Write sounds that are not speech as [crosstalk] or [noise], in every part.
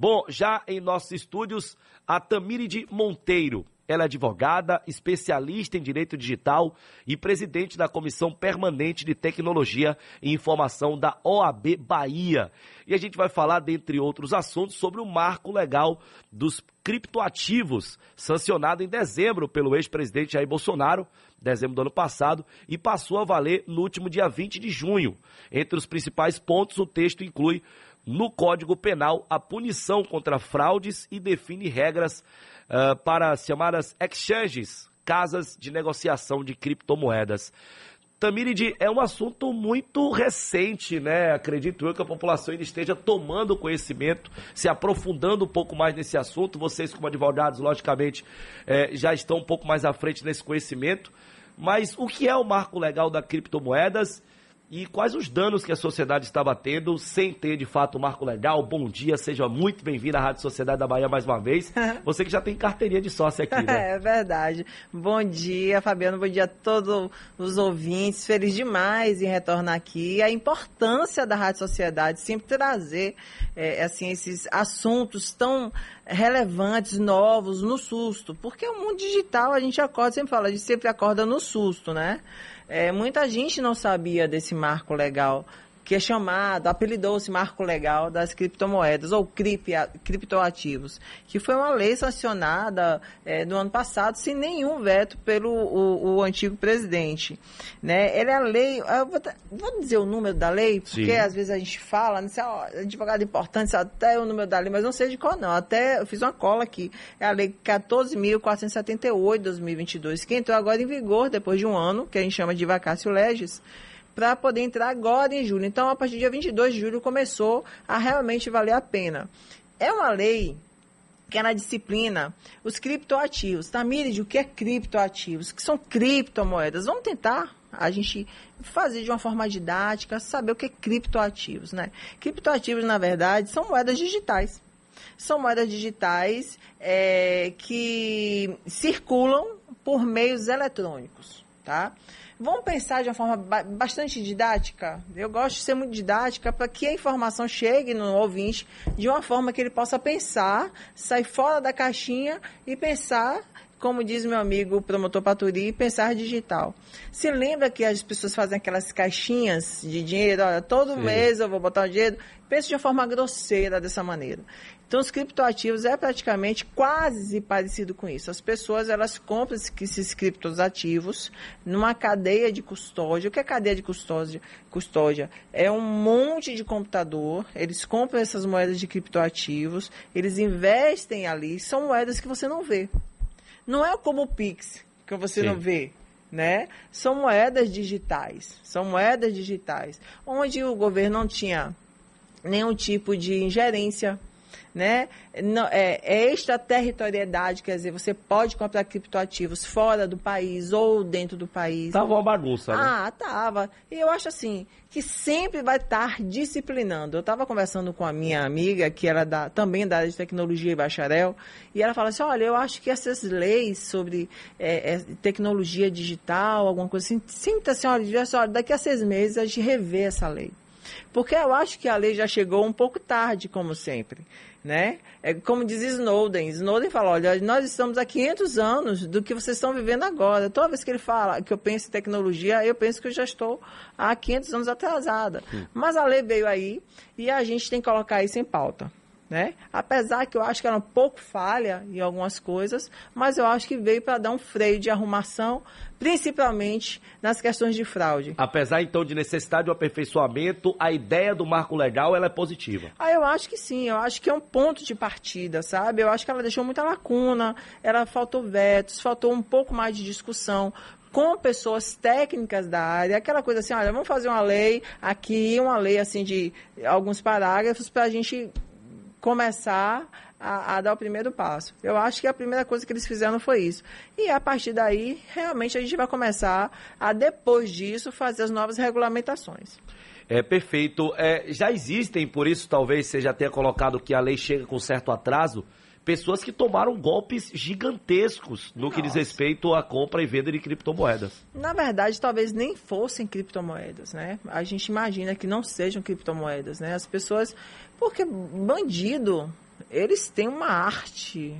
Bom, já em nossos estúdios, a Tamíride Monteiro. Ela é advogada, especialista em direito digital e presidente da Comissão Permanente de Tecnologia e Informação da OAB Bahia. E a gente vai falar, dentre outros assuntos, sobre o marco legal dos criptoativos, sancionado em dezembro pelo ex-presidente Jair Bolsonaro, dezembro do ano passado, e passou a valer no último dia 20 de junho. Entre os principais pontos, o texto inclui no Código Penal a punição contra fraudes e define regras uh, para as chamadas exchanges, casas de negociação de criptomoedas. Tamíride, é um assunto muito recente, né? Acredito eu que a população ainda esteja tomando conhecimento, se aprofundando um pouco mais nesse assunto. Vocês, como advogados, logicamente, eh, já estão um pouco mais à frente nesse conhecimento. Mas o que é o marco legal da criptomoedas e quais os danos que a sociedade estava tendo sem ter de fato o marco legal. Bom dia, seja muito bem-vindo à Rádio Sociedade da Bahia mais uma vez. [laughs] Você que já tem carteirinha de sócio aqui, né? É verdade. Bom dia, Fabiano, bom dia a todos os ouvintes. Feliz demais em retornar aqui. A importância da Rádio Sociedade sempre trazer é, assim, esses assuntos tão relevantes, novos, no susto. Porque o mundo digital, a gente acorda, sempre fala, a gente sempre acorda no susto, né? É, muita gente não sabia desse marco legal que é chamado, apelidou-se Marco Legal das Criptomoedas, ou cripto, criptoativos, que foi uma lei sancionada é, no ano passado, sem nenhum veto pelo o, o antigo presidente. Né? Ele é a lei, vou, vou, dizer o número da lei, porque Sim. às vezes a gente fala, né, ó, advogado importante, até o número da lei, mas não sei de qual não, até eu fiz uma cola aqui, é a lei 14.478 2022, que entrou agora em vigor depois de um ano, que a gente chama de vacácio legis, para poder entrar agora em julho. Então, a partir do dia 22 de julho, começou a realmente valer a pena. É uma lei que é na disciplina os criptoativos. Tamires, o que é criptoativos? Que são criptomoedas? Vamos tentar a gente fazer de uma forma didática, saber o que é criptoativos, né? Criptoativos, na verdade, são moedas digitais. São moedas digitais é, que circulam por meios eletrônicos, tá? Vamos pensar de uma forma bastante didática. Eu gosto de ser muito didática para que a informação chegue no ouvinte de uma forma que ele possa pensar, sair fora da caixinha e pensar como diz meu amigo promotor Paturi, pensar digital. Se lembra que as pessoas fazem aquelas caixinhas de dinheiro, olha, todo Sim. mês eu vou botar o dinheiro, pense de uma forma grosseira dessa maneira. Então, os criptoativos é praticamente quase parecido com isso. As pessoas, elas compram esses criptoativos numa cadeia de custódia. O que é cadeia de custódia? Custódia é um monte de computador, eles compram essas moedas de criptoativos, eles investem ali, são moedas que você não vê. Não é como o Pix, que você Sim. não vê né? São moedas digitais, são moedas digitais, onde o governo não tinha nenhum tipo de ingerência né? Não, é, é extraterritorialidade, quer dizer, você pode comprar criptoativos fora do país ou dentro do país. Tava uma bagunça, né? Ah, tava. E eu acho assim, que sempre vai estar disciplinando. Eu estava conversando com a minha amiga, que era da, também da área de tecnologia e bacharel, e ela fala assim, olha, eu acho que essas leis sobre é, é, tecnologia digital, alguma coisa assim, assim, olha, olha, daqui a seis meses a gente revê essa lei. Porque eu acho que a lei já chegou um pouco tarde, como sempre. Né? É como diz Snowden. Snowden fala, olha, nós estamos há 500 anos do que vocês estão vivendo agora. Toda vez que ele fala que eu penso em tecnologia, eu penso que eu já estou há 500 anos atrasada. Hum. Mas a lei veio aí e a gente tem que colocar isso em pauta né? Apesar que eu acho que era um pouco falha em algumas coisas, mas eu acho que veio para dar um freio de arrumação, principalmente nas questões de fraude. Apesar então de necessidade de um aperfeiçoamento, a ideia do marco legal ela é positiva. Ah, eu acho que sim, eu acho que é um ponto de partida, sabe? Eu acho que ela deixou muita lacuna, ela faltou vetos, faltou um pouco mais de discussão, com pessoas técnicas da área, aquela coisa assim, olha, vamos fazer uma lei aqui, uma lei assim de alguns parágrafos para a gente começar a, a, dar o primeiro passo. Eu acho que a primeira coisa que eles fizeram foi isso. E a partir daí, realmente a gente vai começar a, depois disso, fazer as novas regulamentações. É perfeito. É, já existem, por isso talvez você já tenha colocado que a lei chega com certo atraso, pessoas que tomaram golpes gigantescos no Nossa. que diz respeito à compra e venda de criptomoedas. Na verdade, talvez nem fossem criptomoedas, né? A gente imagina que não sejam criptomoedas, né? As pessoas porque bandido eles têm uma arte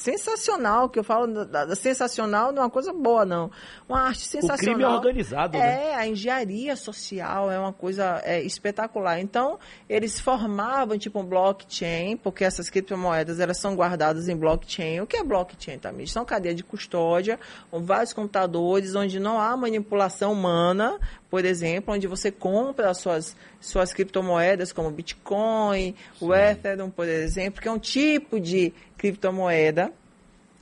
sensacional, que eu falo da, da, sensacional não é uma coisa boa, não. Uma arte sensacional. O crime é organizado, é, né? É, a engenharia social é uma coisa é, espetacular. Então, eles formavam tipo um blockchain, porque essas criptomoedas elas são guardadas em blockchain. O que é blockchain, também? São cadeia de custódia, com vários computadores, onde não há manipulação humana, por exemplo, onde você compra as suas, suas criptomoedas, como Bitcoin, Sim. o Ethereum, por exemplo, que é um tipo de criptomoeda.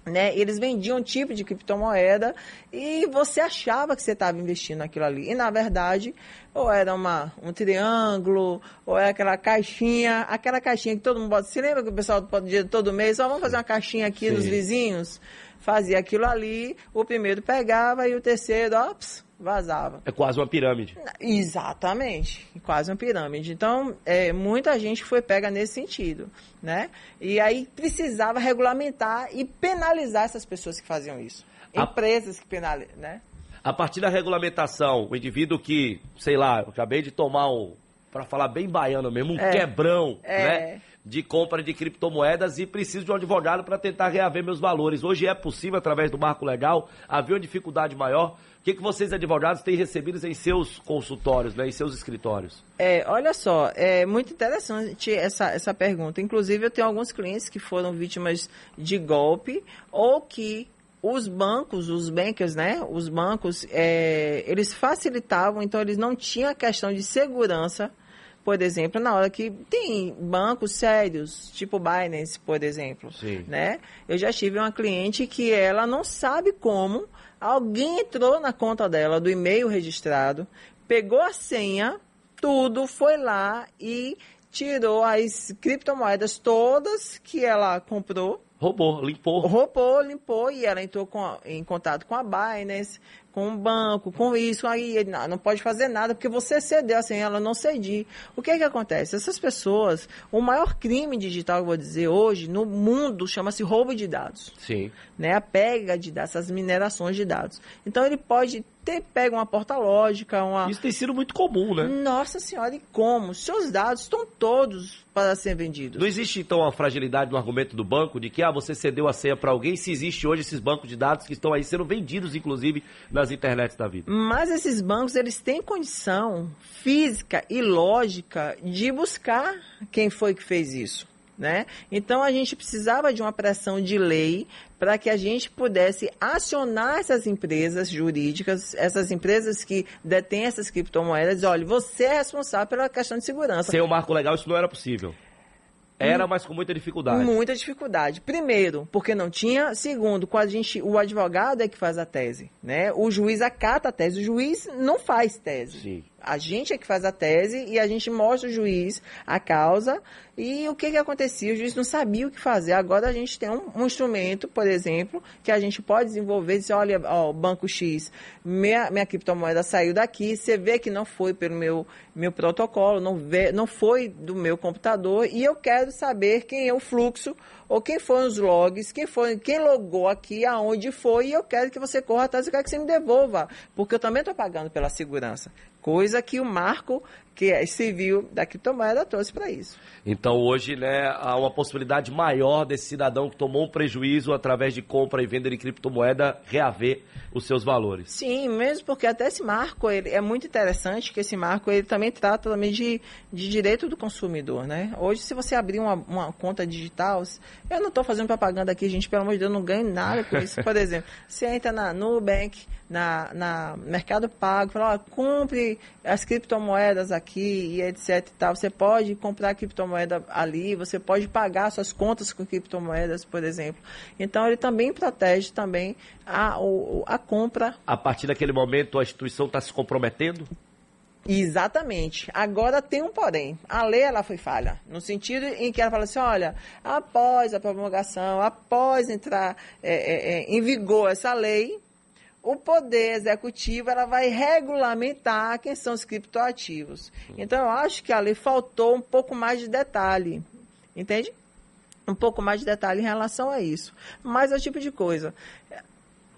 Né? Eles vendiam um tipo de criptomoeda e você achava que você estava investindo naquilo ali. E, na verdade, ou era uma, um triângulo, ou era aquela caixinha, aquela caixinha que todo mundo bota. Se lembra que o pessoal podia todo mês, ó, vamos fazer uma caixinha aqui Sim. nos vizinhos? Fazia aquilo ali, o primeiro pegava e o terceiro, ó, vazava. É quase uma pirâmide. Exatamente, quase uma pirâmide. Então, é, muita gente foi pega nesse sentido, né? E aí precisava regulamentar e penalizar essas pessoas que faziam isso. A... Empresas que penalizam, né? A partir da regulamentação, o indivíduo que, sei lá, eu acabei de tomar um, para falar bem baiano mesmo, um é. quebrão, é. né? de compra de criptomoedas e preciso de um advogado para tentar reaver meus valores. Hoje é possível, através do marco legal, havia uma dificuldade maior. O que, que vocês, advogados, têm recebido em seus consultórios, né, em seus escritórios? É, olha só, é muito interessante essa, essa pergunta. Inclusive, eu tenho alguns clientes que foram vítimas de golpe ou que os bancos, os bankers, né? Os bancos, é, eles facilitavam, então eles não tinham a questão de segurança por exemplo, na hora que tem bancos sérios, tipo Binance, por exemplo, Sim. né? Eu já tive uma cliente que ela não sabe como alguém entrou na conta dela do e-mail registrado, pegou a senha, tudo, foi lá e tirou as criptomoedas todas que ela comprou. Roubou, limpou. Roubou, limpou e ela entrou com, em contato com a Binance, com o banco, com isso, aí não, não pode fazer nada porque você cedeu assim, ela não cedi. O que é que acontece? Essas pessoas, o maior crime digital, eu vou dizer, hoje, no mundo, chama-se roubo de dados. Sim. Né? A pega de dados, essas minerações de dados. Então ele pode ter pega uma porta lógica, uma... Isso tem sido muito comum, né? Nossa senhora, e como? Seus dados estão todos para ser vendidos. Não existe, então, a fragilidade no argumento do banco de que, ah, você cedeu a senha para alguém, se existe hoje esses bancos de dados que estão aí sendo vendidos, inclusive, nas internets da vida. Mas esses bancos, eles têm condição física e lógica de buscar quem foi que fez isso. Né? Então a gente precisava de uma pressão de lei para que a gente pudesse acionar essas empresas jurídicas, essas empresas que detêm essas criptomoedas, olha, você é responsável pela questão de segurança. Sem o marco legal isso não era possível. Era, mas com muita dificuldade. Muita dificuldade. Primeiro, porque não tinha. Segundo, a gente, o advogado é que faz a tese, né? O juiz acata a tese. O juiz não faz tese. Sim. A gente é que faz a tese e a gente mostra o juiz a causa e o que, que acontecia. O juiz não sabia o que fazer. Agora a gente tem um, um instrumento, por exemplo, que a gente pode desenvolver. Dizer, olha, ó, Banco X, minha, minha criptomoeda saiu daqui, você vê que não foi pelo meu, meu protocolo, não, vê, não foi do meu computador e eu quero saber quem é o fluxo ou quem foram os logs, quem foi, quem logou aqui, aonde foi, e eu quero que você corra atrás, eu quero que você me devolva, porque eu também estou pagando pela segurança. Coisa que o marco que é civil da criptomoeda trouxe para isso. Então hoje né, há uma possibilidade maior desse cidadão que tomou um prejuízo através de compra e venda de criptomoeda reaver os seus valores. Sim, mesmo porque até esse marco ele, é muito interessante que esse marco ele também trata também de, de direito do consumidor, né? Hoje se você abrir uma, uma conta digital, eu não estou fazendo propaganda aqui, gente, pelo amor de Deus, eu não ganho nada com isso. Por exemplo, [laughs] você entra na Nubank, na, na Mercado Pago, fala, ó, compre as criptomoedas aqui e etc e tal. Você pode comprar criptomoeda ali, você pode pagar suas contas com criptomoedas, por exemplo. Então ele também protege também a, a compra. A partir daquele momento a instituição está se comprometendo? Exatamente. Agora tem um porém. A lei ela foi falha, no sentido em que ela fala assim, olha, após a promulgação, após entrar é, é, é em vigor essa lei, o poder executivo ela vai regulamentar quem são os criptoativos. Então, eu acho que ali faltou um pouco mais de detalhe, entende? Um pouco mais de detalhe em relação a isso. Mas é o tipo de coisa.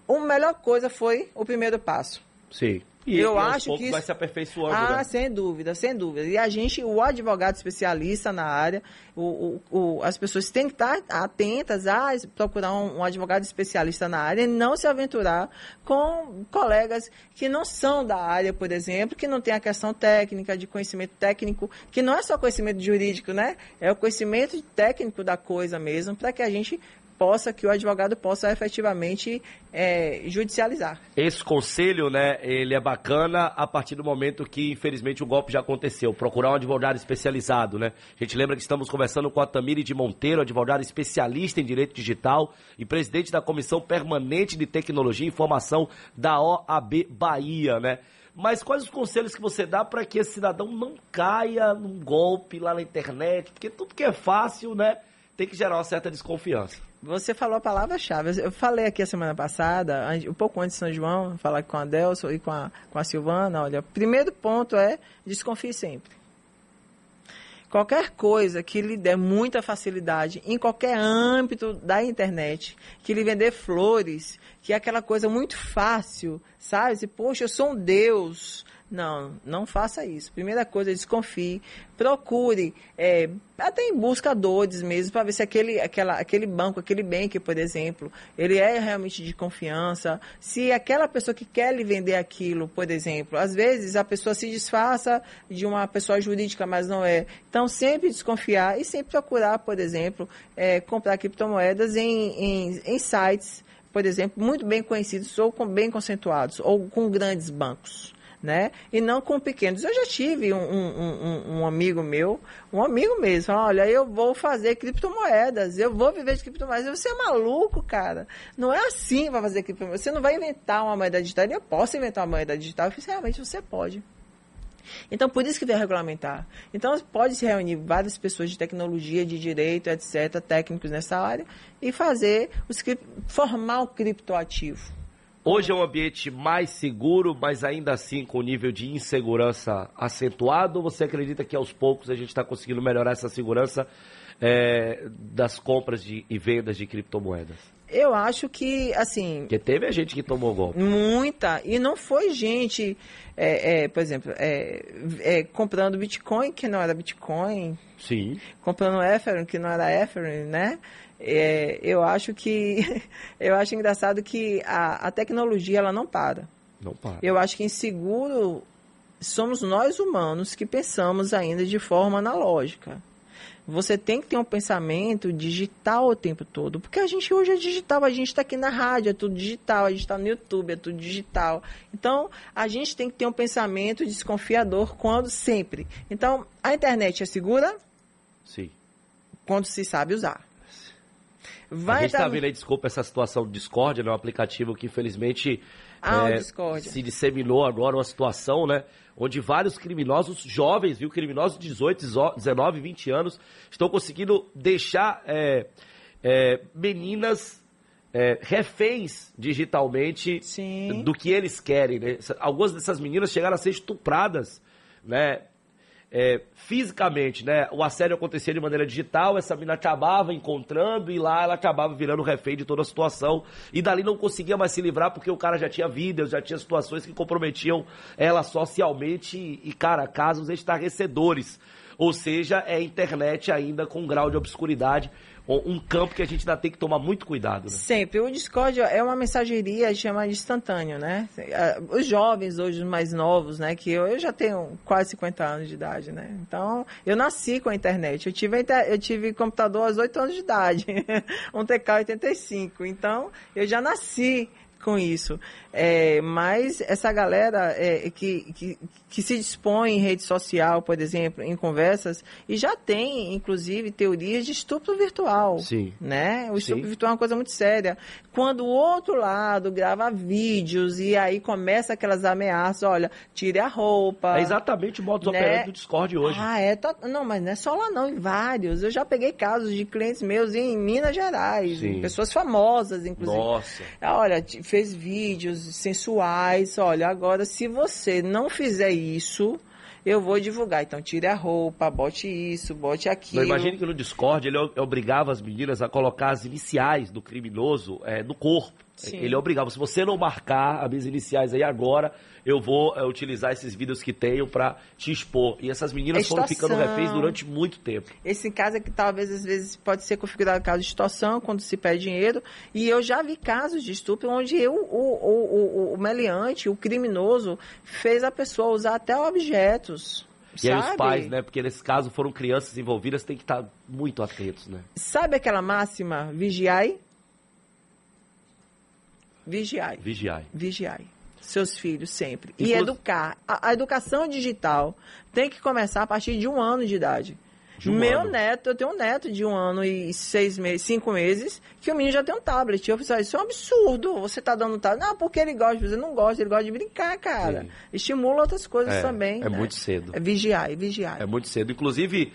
A melhor coisa foi o primeiro passo. Sim. E eu acho que isso... vai se aperfeiçoando, Ah, né? sem dúvida, sem dúvida. E a gente, o advogado especialista na área, o, o- o- as pessoas têm que estar atentas a procurar um, um advogado especialista na área e não se aventurar com colegas que não são da área, por exemplo, que não tem a questão técnica, de conhecimento técnico, que não é só conhecimento jurídico, né? É o conhecimento técnico da coisa mesmo, para que a gente possa, que o advogado possa efetivamente eh, judicializar. Esse conselho, né, ele é bacana a partir do momento que, infelizmente, o golpe já aconteceu. Procurar um advogado especializado, né? A gente lembra que estamos conversando com a Tamiri de Monteiro, advogada especialista em direito digital e presidente da Comissão Permanente de Tecnologia e Informação da OAB Bahia, né? Mas quais os conselhos que você dá para que esse cidadão não caia num golpe lá na internet? Porque tudo que é fácil, né, tem que gerar uma certa desconfiança. Você falou a palavra-chave. Eu falei aqui a semana passada, um pouco antes de São João, falar com a Delson e com a, com a Silvana. Olha, primeiro ponto é desconfie sempre. Qualquer coisa que lhe dê muita facilidade em qualquer âmbito da internet, que lhe vender flores, que é aquela coisa muito fácil, sabe? Poxa, eu sou um Deus. Não, não faça isso. Primeira coisa, desconfie. Procure, é, até em buscadores mesmo, para ver se aquele, aquela, aquele banco, aquele bank, por exemplo, ele é realmente de confiança. Se aquela pessoa que quer lhe vender aquilo, por exemplo, às vezes a pessoa se disfarça de uma pessoa jurídica, mas não é. Então, sempre desconfiar e sempre procurar, por exemplo, é, comprar criptomoedas em, em, em sites, por exemplo, muito bem conhecidos ou com, bem conceituados, ou com grandes bancos né? E não com pequenos. Eu já tive um, um, um, um amigo meu, um amigo mesmo, falou, olha, eu vou fazer criptomoedas, eu vou viver de criptomoedas. Você é maluco, cara. Não é assim para fazer criptomoedas. Você não vai inventar uma moeda digital. Eu posso inventar uma moeda digital, porque realmente você pode. Então, por isso que veio regulamentar. Então, pode se reunir várias pessoas de tecnologia, de direito, etc., técnicos nessa área, e fazer, os, formar o criptoativo. Hoje é um ambiente mais seguro, mas ainda assim com nível de insegurança acentuado. Ou você acredita que aos poucos a gente está conseguindo melhorar essa segurança é, das compras de, e vendas de criptomoedas? Eu acho que, assim, Porque teve a gente que tomou golpe. Muita. E não foi gente, é, é, por exemplo, é, é, comprando Bitcoin que não era Bitcoin, Sim. comprando Ethereum que não era Ethereum, né? É, eu acho que [laughs] eu acho engraçado que a, a tecnologia ela não para. Não para. Eu acho que inseguro somos nós humanos que pensamos ainda de forma analógica. Você tem que ter um pensamento digital o tempo todo, porque a gente hoje é digital, a gente está aqui na rádio, é tudo digital, a gente está no YouTube, é tudo digital. Então, a gente tem que ter um pensamento desconfiador quando sempre. Então, a internet é segura Sim. quando se sabe usar. A Vai gente está dar- vendo aí, desculpa, essa situação do Discord, né? Um aplicativo que infelizmente Ah, é, se disseminou agora uma situação, né? Onde vários criminosos jovens, viu? Criminosos de 18, 19, 20 anos, estão conseguindo deixar é, é, meninas é, reféns digitalmente Sim. do que eles querem, né? Algumas dessas meninas chegaram a ser estupradas, né? É, fisicamente, né? O assédio acontecia de maneira digital, essa menina acabava encontrando e lá ela acabava virando refém de toda a situação e dali não conseguia mais se livrar porque o cara já tinha vidas, já tinha situações que comprometiam ela socialmente e, cara, casos estarrecedores. Ou seja, é internet ainda com um grau de obscuridade, um campo que a gente ainda tem que tomar muito cuidado, né? Sempre. O Discord é uma mensageria chamada de instantâneo, né? Ah, Os jovens hoje, os mais novos, né? Que eu, eu já tenho quase 50 anos de idade, né? Então, eu nasci com a internet. Eu tive, eu tive computador aos 8 anos de idade. [laughs] um TK-85. Então, eu já nasci com isso. É, mas essa galera é, que, que, que se dispõe em rede social, por exemplo, em conversas, e já tem, inclusive, teorias de estupro virtual. Sim. Né? O estupro Sim. virtual é uma coisa muito séria. Quando o outro lado grava vídeos e aí começa aquelas ameaças, olha, tire a roupa. É exatamente o modus Né? operandi do Discord hoje. Ah, é? Tá- Não, mas não é só lá não, em vários. Eu já peguei casos de clientes meus em Minas Gerais, pessoas famosas, inclusive. Nossa. Olha, fez vídeos sensuais. Olha, agora se você não fizer isso, eu vou divulgar. Então tire a roupa, bote isso, bote aquilo. Não, imagine que no Discord ele obrigava as meninas a colocar as iniciais do criminoso é, no corpo. Sim. Ele é obrigado. Se você não marcar as minhas iniciais aí agora, eu vou é, utilizar esses vídeos que tenho para te expor. E essas meninas foram ficando reféns durante muito tempo. Esse caso é que talvez às vezes pode ser configurado caso de extorsão, quando se pede dinheiro. E eu já vi casos de estupro onde eu, o, o, o, o meliante, o criminoso, fez a pessoa usar até objetos. E aí os pais, né? Porque nesse caso foram crianças envolvidas, tem que estar muito atentos, né? Sabe aquela máxima, vigiai? Vigiai. Vigiai. Vigiai. Seus filhos sempre. Inclu... E educar. A, a, educação digital tem que começar a partir de um ano de idade. Um Meu ano. neto, eu tenho um neto de um ano e seis meses, cinco meses, que o menino já tem um tablet. Eu falei, isso é um absurdo. Você tá dando tablet. Não, porque ele gosta, você não gosta, ele gosta de brincar, cara. Sim. Estimula outras coisas é, também. É né? muito cedo. É vigiar, é vigiar. É muito cedo. Inclusive,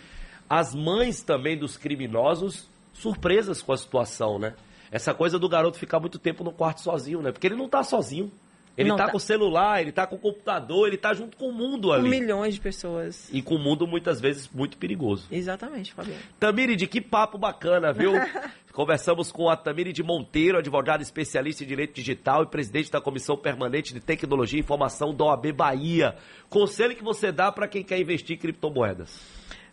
as mães também dos criminosos surpresas com a situação, né? Essa coisa do garoto ficar muito tempo no quarto sozinho, né? Porque ele não tá sozinho. Ele não tá, tá com o celular, ele tá com o computador, ele tá junto com o mundo ali. Com milhões de pessoas. E com o mundo muitas vezes muito perigoso. Exatamente, Fabiano. Tamiri, de que papo bacana, viu? [laughs] Conversamos com a Tamiri de Monteiro, advogada especialista em direito digital e presidente da Comissão Permanente de Tecnologia e Informação da OAB Bahia. Conselho que você dá para quem quer investir em criptomoedas?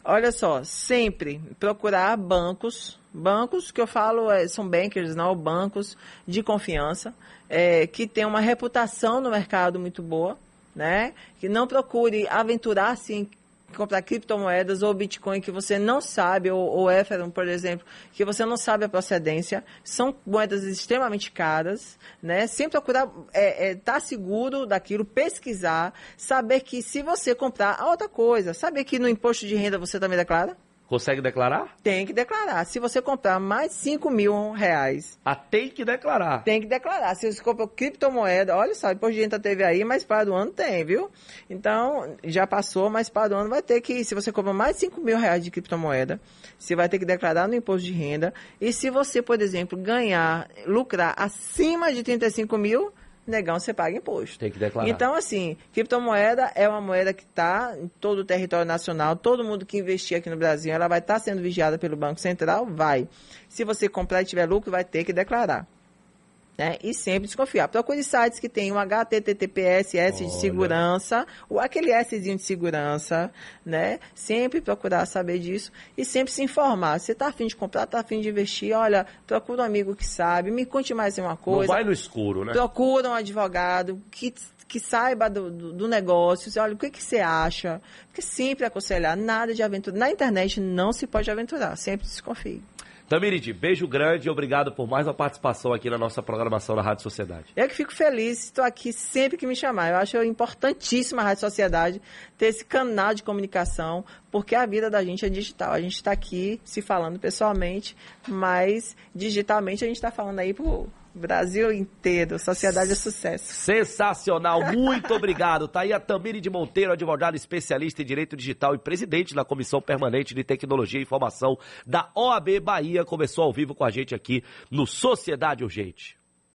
Olha só, sempre procurar bancos, bancos que eu falo é, são bankers, não bancos de confiança, é, que tem uma reputação no mercado muito boa, né? Que não procure aventurar-se em comprar criptomoedas ou Bitcoin que você não sabe, ou, ou Ethereum, por exemplo, que você não sabe a procedência, são moedas extremamente caras, né? Sempre procurar estar é, é, tá seguro daquilo, pesquisar, saber que se você comprar, a outra coisa, saber que no imposto de renda você também declara? Consegue declarar? Tem que declarar. Se você comprar mais 5 mil reais. Ah, tem que declarar. Tem que declarar. Se você compra criptomoeda, olha só, depois de gente teve aí, mas para do ano tem, viu? Então, já passou, mas para do ano vai ter que, se você compra mais 5 mil reais de criptomoeda, você vai ter que declarar no imposto de renda. E se você, por exemplo, ganhar, lucrar acima de 35 mil, negão você paga imposto. Tem que declarar. Então, assim, criptomoeda é uma moeda que está em todo o território nacional. Todo mundo que investir aqui no Brasil, ela vai estar tá sendo vigiada pelo Banco Central? Vai. Se você comprar e tiver lucro, vai ter que declarar. Né? E sempre desconfiar. Procure sites que tem um HTTPS, S de segurança, ou aquele Szinho de segurança, né? Sempre procurar saber disso e sempre se informar. Você está afim de comprar, está afim de investir, olha, procura um amigo que sabe, me conte mais uma coisa. Não vai no escuro, né? Procura um advogado que que saiba do, do, do negócio, olha, o que, que você acha? Porque sempre aconselhar, nada de aventura. Na internet não se pode aventurar, sempre desconfie. Tamiride, beijo grande e obrigado por mais uma participação aqui na nossa programação da Rádio Sociedade. Eu que fico feliz, estou aqui sempre que me chamar. Eu acho importantíssima a Rádio Sociedade ter esse canal de comunicação, porque a vida da gente é digital. A gente está aqui se falando pessoalmente, mas digitalmente a gente está falando aí por Brasil inteiro, sociedade é sucesso. Sensacional, muito obrigado. Tá aí a Tamiri de Monteiro, advogada especialista em direito digital e presidente da Comissão Permanente de Tecnologia e Informação da OAB Bahia, começou ao vivo com a gente aqui no Sociedade Urgente.